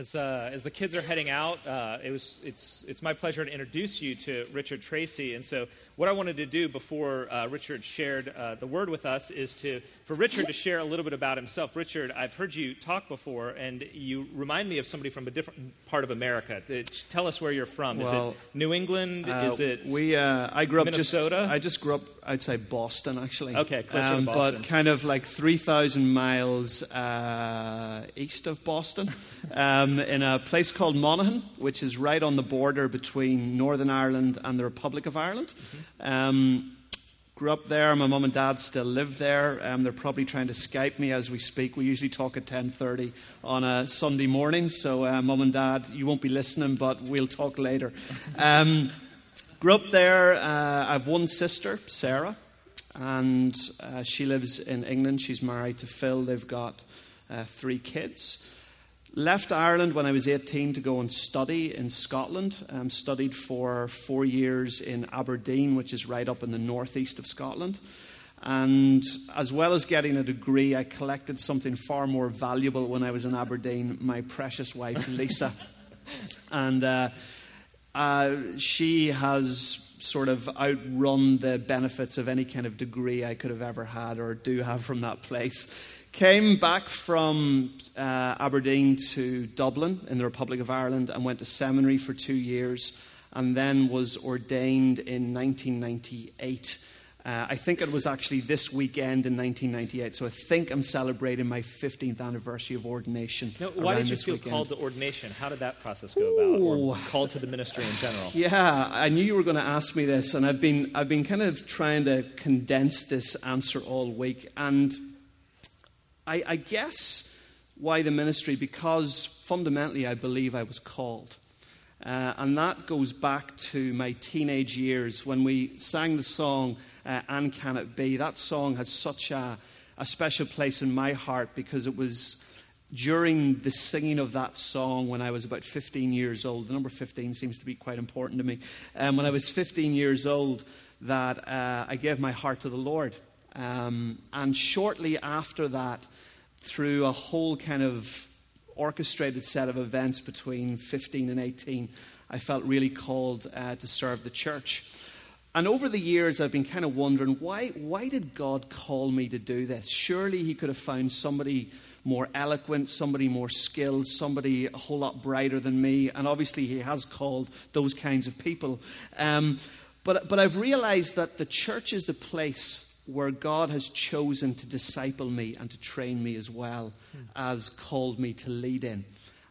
As, uh, as the kids are heading out, uh, it was, it's, it's my pleasure to introduce you to Richard Treacy. And so, what I wanted to do before uh, Richard shared uh, the word with us is to, for Richard to share a little bit about himself. Richard, I've heard you talk before, and you remind me of somebody from a different part of America. Tell us where you're from. Well, is it New England? Uh, is it we? Uh, I grew up Minnesota? Just, I just grew up outside Boston, actually. Okay, closer to um, Boston. But kind of like three thousand miles uh, east of Boston, um, in a place called Monaghan, which is right on the border between Northern Ireland and the Republic of Ireland. Mm-hmm. Um, grew up there. My mum and dad still live there. Um, they're probably trying to Skype me as we speak. We usually talk at 10:30 on a Sunday morning. So, uh, mum and dad, you won't be listening, but we'll talk later. Um, grew up there. Uh, I have one sister, Sarah, and uh, she lives in England. She's married to Phil. They've got uh, three kids. Left Ireland when I was 18 to go and study in Scotland. Um, studied for four years in Aberdeen, which is right up in the northeast of Scotland. And as well as getting a degree, I collected something far more valuable when I was in Aberdeen my precious wife, Lisa. and uh, uh, she has sort of outrun the benefits of any kind of degree I could have ever had or do have from that place. Came back from uh, Aberdeen to Dublin in the Republic of Ireland and went to seminary for two years and then was ordained in 1998. Uh, I think it was actually this weekend in 1998, so I think I'm celebrating my 15th anniversary of ordination. Now, why did you feel weekend. called to ordination? How did that process go about? Or called to the ministry in general? Yeah, I knew you were going to ask me this, and I've been, I've been kind of trying to condense this answer all week. And I, I guess why the ministry? Because fundamentally, I believe I was called. Uh, and that goes back to my teenage years when we sang the song, uh, And Can It Be? That song has such a, a special place in my heart because it was during the singing of that song when I was about 15 years old. The number 15 seems to be quite important to me. Um, when I was 15 years old, that uh, I gave my heart to the Lord. Um, and shortly after that, through a whole kind of orchestrated set of events between 15 and 18, I felt really called uh, to serve the church. And over the years, I've been kind of wondering why, why did God call me to do this? Surely He could have found somebody more eloquent, somebody more skilled, somebody a whole lot brighter than me. And obviously, He has called those kinds of people. Um, but, but I've realized that the church is the place where God has chosen to disciple me and to train me as well as called me to lead in.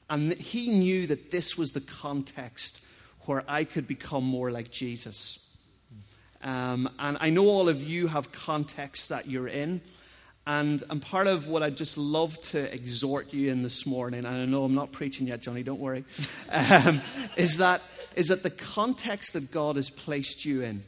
And He knew that this was the context where I could become more like Jesus. Um, and I know all of you have contexts that you're in. And, and part of what I'd just love to exhort you in this morning, and I know I'm not preaching yet, Johnny, don't worry, um, is, that, is that the context that God has placed you in,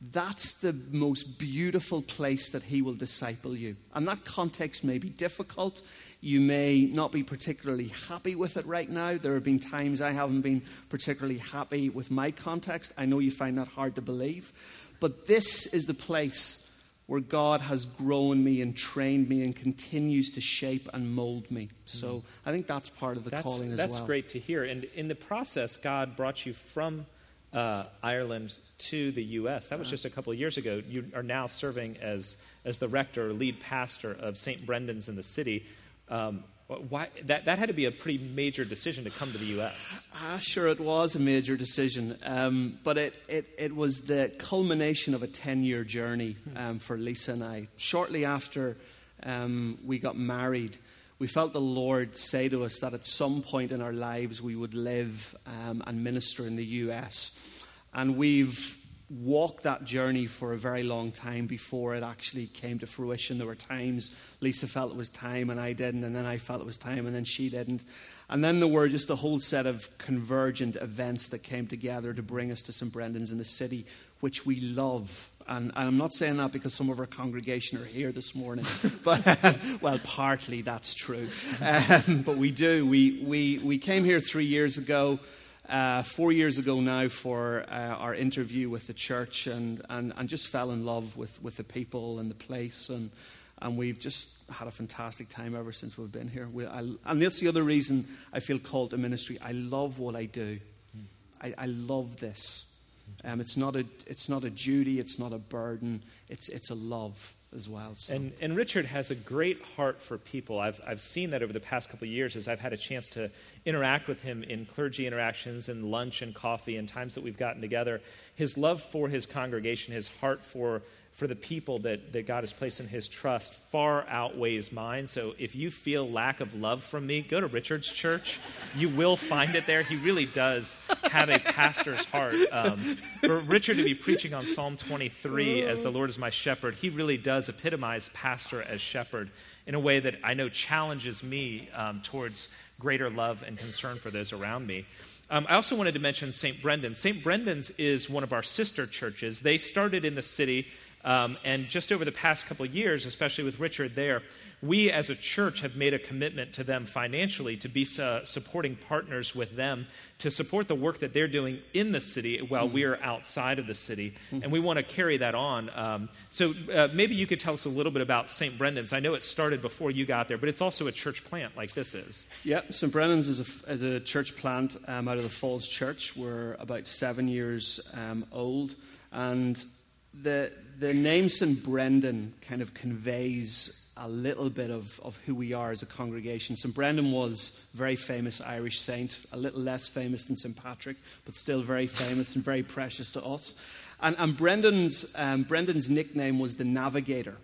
that's the most beautiful place that He will disciple you. And that context may be difficult. You may not be particularly happy with it right now. There have been times I haven't been particularly happy with my context. I know you find that hard to believe. But this is the place where God has grown me and trained me and continues to shape and mold me. So mm. I think that's part of the that's, calling as well. that's great to hear. And in the process, God brought you from uh, Ireland to the U.S. That was just a couple of years ago. You are now serving as, as the rector or lead pastor of St. Brendan's in the city. Um, why, that, that had to be a pretty major decision to come to the U.S. Ah, sure, it was a major decision, um, but it, it, it was the culmination of a 10 year journey um, for Lisa and I. Shortly after um, we got married, we felt the Lord say to us that at some point in our lives we would live um, and minister in the U.S. And we've walked that journey for a very long time before it actually came to fruition. There were times Lisa felt it was time and I didn't, and then I felt it was time and then she didn't. And then there were just a whole set of convergent events that came together to bring us to St. Brendan's in the city, which we love. And, and I'm not saying that because some of our congregation are here this morning, but well, partly that's true. Um, but we do. We, we, we came here three years ago uh, four years ago now for uh, our interview with the church and, and, and just fell in love with, with the people and the place and, and we've just had a fantastic time ever since we've been here. We, I, and that's the other reason I feel called to ministry. I love what I do. I, I love this. Um, it's, not a, it's not a duty, it's not a burden, it's, it's a love as well. So. And, and Richard has a great heart for people. I've, I've seen that over the past couple of years as I've had a chance to interact with him in clergy interactions and lunch and coffee and times that we've gotten together. His love for his congregation, his heart for for the people that, that God has placed in his trust far outweighs mine. So if you feel lack of love from me, go to Richard's church. You will find it there. He really does have a pastor's heart. Um, for Richard to be preaching on Psalm 23 as the Lord is my shepherd, he really does epitomize pastor as shepherd in a way that I know challenges me um, towards greater love and concern for those around me. Um, I also wanted to mention St. Brendan's. St. Brendan's is one of our sister churches. They started in the city um, and just over the past couple of years, especially with Richard there, we as a church have made a commitment to them financially to be uh, supporting partners with them to support the work that they're doing in the city while mm we are outside of the city. mm And we want to carry that on. Um, so uh, maybe you could tell us a little bit about St. Brendan's. I know it started before you got there, but it's also a church plant like this is. Yeah, St. Brendan's is a, is a church plant um, out of the Falls Church. We're about seven years um, old. And the, the name St. Brendan kind of conveys a little bit of, of who we are as a congregation. St. Brendan was a very famous Irish saint, a little less famous than St. Patrick, but still very famous and very precious to us. And, and Brendan's, um, Brendan's nickname was the Navigator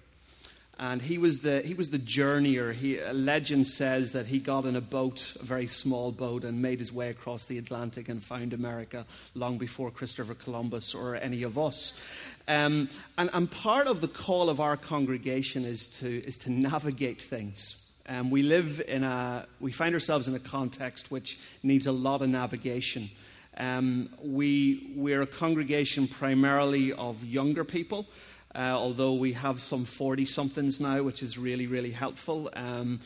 and he was the he was the journeyer. He, a legend says that he got in a boat, a very small boat, and made his way across the Atlantic and found America long before Christopher Columbus or any of us. Um, and, and part of the call of our congregation is to is to navigate things. Um, we live in a we find ourselves in a context which needs a lot of navigation. Um, we we're a congregation primarily of younger people uh, although we have some 40 somethings now, which is really, really helpful. Um,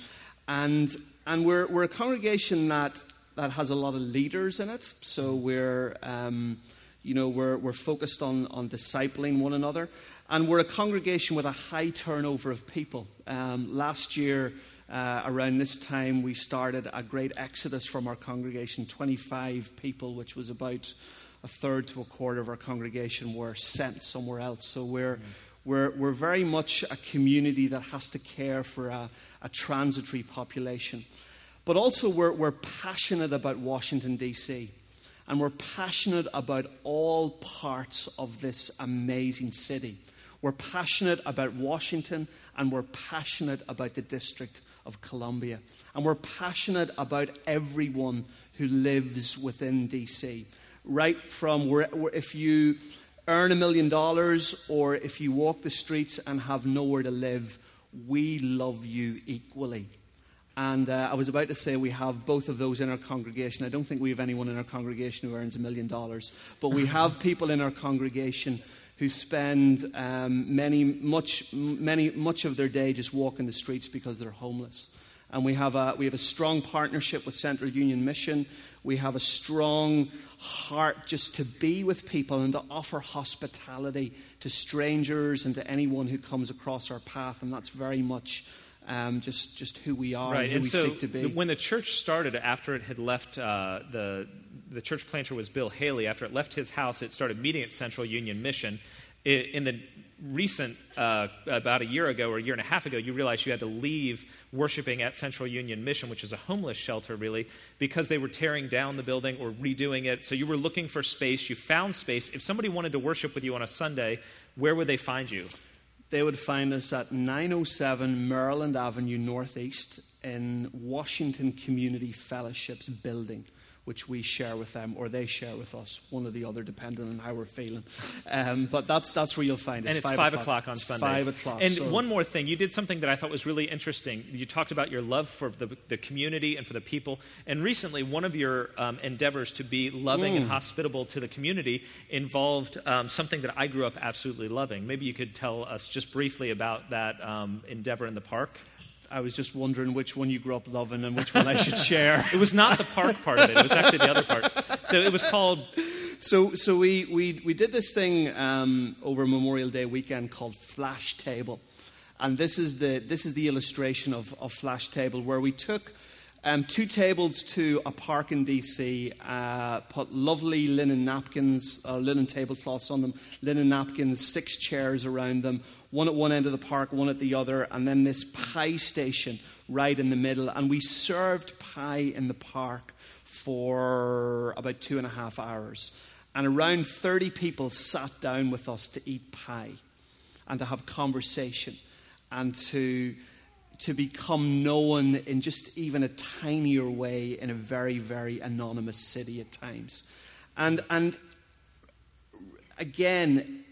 and and we're, we're a congregation that, that has a lot of leaders in it. So we're, um, you know, we're, we're focused on, on discipling one another. And we're a congregation with a high turnover of people. Um, last year, uh, around this time, we started a great exodus from our congregation 25 people, which was about a third to a quarter of our congregation were sent somewhere else. So we're, mm-hmm. we're, we're very much a community that has to care for a, a transitory population. But also, we're, we're passionate about Washington, D.C., and we're passionate about all parts of this amazing city. We're passionate about Washington, and we're passionate about the District of Columbia. And we're passionate about everyone who lives within DC right from where, where if you earn a million dollars or if you walk the streets and have nowhere to live, we love you equally. And uh, I was about to say we have both of those in our congregation. I don't think we have anyone in our congregation who earns a million dollars, but we have people in our congregation who spend um, many, much, many, much of their day just walking the streets because they're homeless. And we have, a, we have a strong partnership with Central Union Mission. We have a strong heart just to be with people and to offer hospitality to strangers and to anyone who comes across our path. And that's very much um, just, just who we are right. and who and we so seek to be. When the church started, after it had left, uh, the, the church planter was Bill Haley. After it left his house, it started meeting at Central Union Mission. In the recent, uh, about a year ago or a year and a half ago, you realized you had to leave worshiping at Central Union Mission, which is a homeless shelter, really, because they were tearing down the building or redoing it. So you were looking for space. You found space. If somebody wanted to worship with you on a Sunday, where would they find you? They would find us at 907 Maryland Avenue Northeast in Washington Community Fellowships building which we share with them or they share with us, one or the other, depending on how we're feeling. Um, but that's, that's where you'll find us. And it's 5, 5 o'clock. o'clock, on it's Sundays. 5 o'clock. And so. one more thing. You did something that I thought was really interesting. You talked about your love for the, the community and for the people. And recently, one of your um, endeavors to be loving mm. and hospitable to the community involved um, something that I grew up absolutely loving. Maybe you could tell us just briefly about that um, endeavor in the park. I was just wondering which one you grew up loving and which one I should share. it was not the park part of it. It was actually the other part. So it was called. So, so we, we, we did this thing um, over Memorial Day weekend called Flash Table. And this is the, this is the illustration of, of Flash Table, where we took um, two tables to a park in DC, uh, put lovely linen napkins, uh, linen tablecloths on them, linen napkins, six chairs around them, one at one end of the park, one at the other, and then this pie station right in the middle. And we served pie in the park for about two and a half hours. And around 30 people sat down with us to eat pie and to have conversation and to to become known in just even a tinier way in a very, very anonymous city at times. And, and again,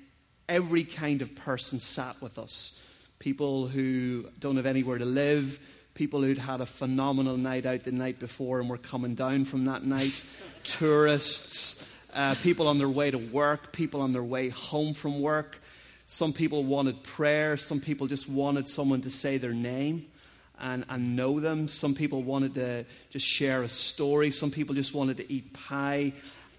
every kind of person sat with us people who don't have anywhere to live, people who'd had a phenomenal night out the night before and were coming down from that night, tourists, uh, people on their way to work, people on their way home from work. Some people wanted prayer. Some people just wanted someone to say their name and, and know them. Some people wanted to just share a story. Some people just wanted to eat pie.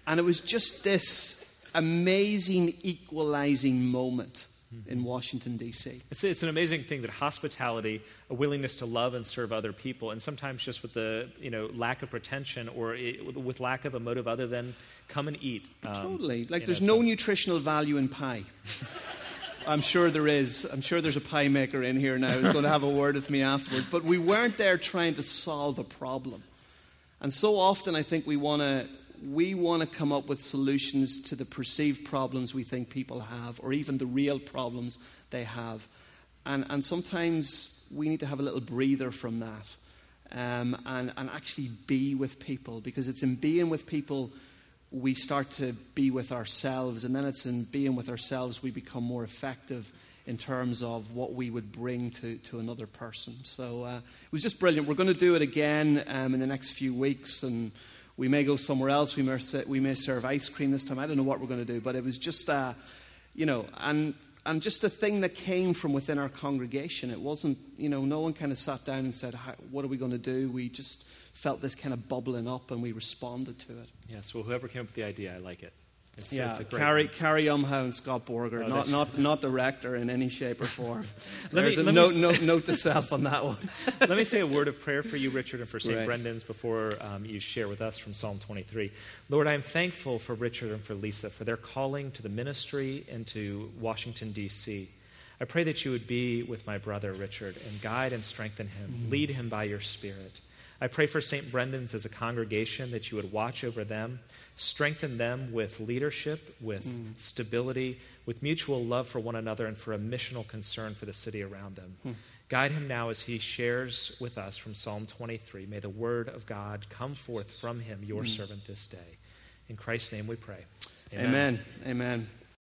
And it was just this amazing equalizing moment in Washington, D.C. It's, it's, an amazing thing that hospitality, a willingness to love and serve other people, and sometimes just with the you know, lack of pretension or it, with lack of a motive other than come and eat. Um, totally. Like there's know, no so. nutritional value in pie. I'm sure there is. I'm sure there's a pie maker in here now who's going to have a word with me afterwards. But we weren't there trying to solve a problem. And so often I think we want to we want to come up with solutions to the perceived problems we think people have, or even the real problems they have. And, and sometimes we need to have a little breather from that um, and, and actually be with people, because it's in being with people we start to be with ourselves, and then it's in being with ourselves we become more effective in terms of what we would bring to, to another person. So uh, it was just brilliant. We're going to do it again um, in the next few weeks, and we may go somewhere else. We may, we may serve ice cream this time. I don't know what we're going to do, but it was just, uh, you know, and and just a thing that came from within our congregation. It wasn't, you know, no one kind of sat down and said, "What are we going to do?" We just felt this kind of bubbling up and we responded to it. Yes, well, whoever came up with the idea, I like it. It's, yeah, it's Carrie, Carrie Umhow and Scott Borger, oh, not, not, not the rector in any shape or form. There's me, a note, note, note to self on that one. let me say a word of prayer for you, Richard, and for St. Brendan's before um, you share with us from Psalm 23. Lord, I am thankful for Richard and for Lisa for their calling to the ministry and to Washington, D.C. I pray that you would be with my brother, Richard, and guide and strengthen him, mm. lead him by your Spirit. I pray for St. Brendan's as a congregation that you would watch over them, strengthen them with leadership, with mm. stability, with mutual love for one another, and for a missional concern for the city around them. Mm. Guide him now as he shares with us from Psalm 23. May the word of God come forth from him, your mm. servant, this day. In Christ's name we pray. Amen. Amen. Amen.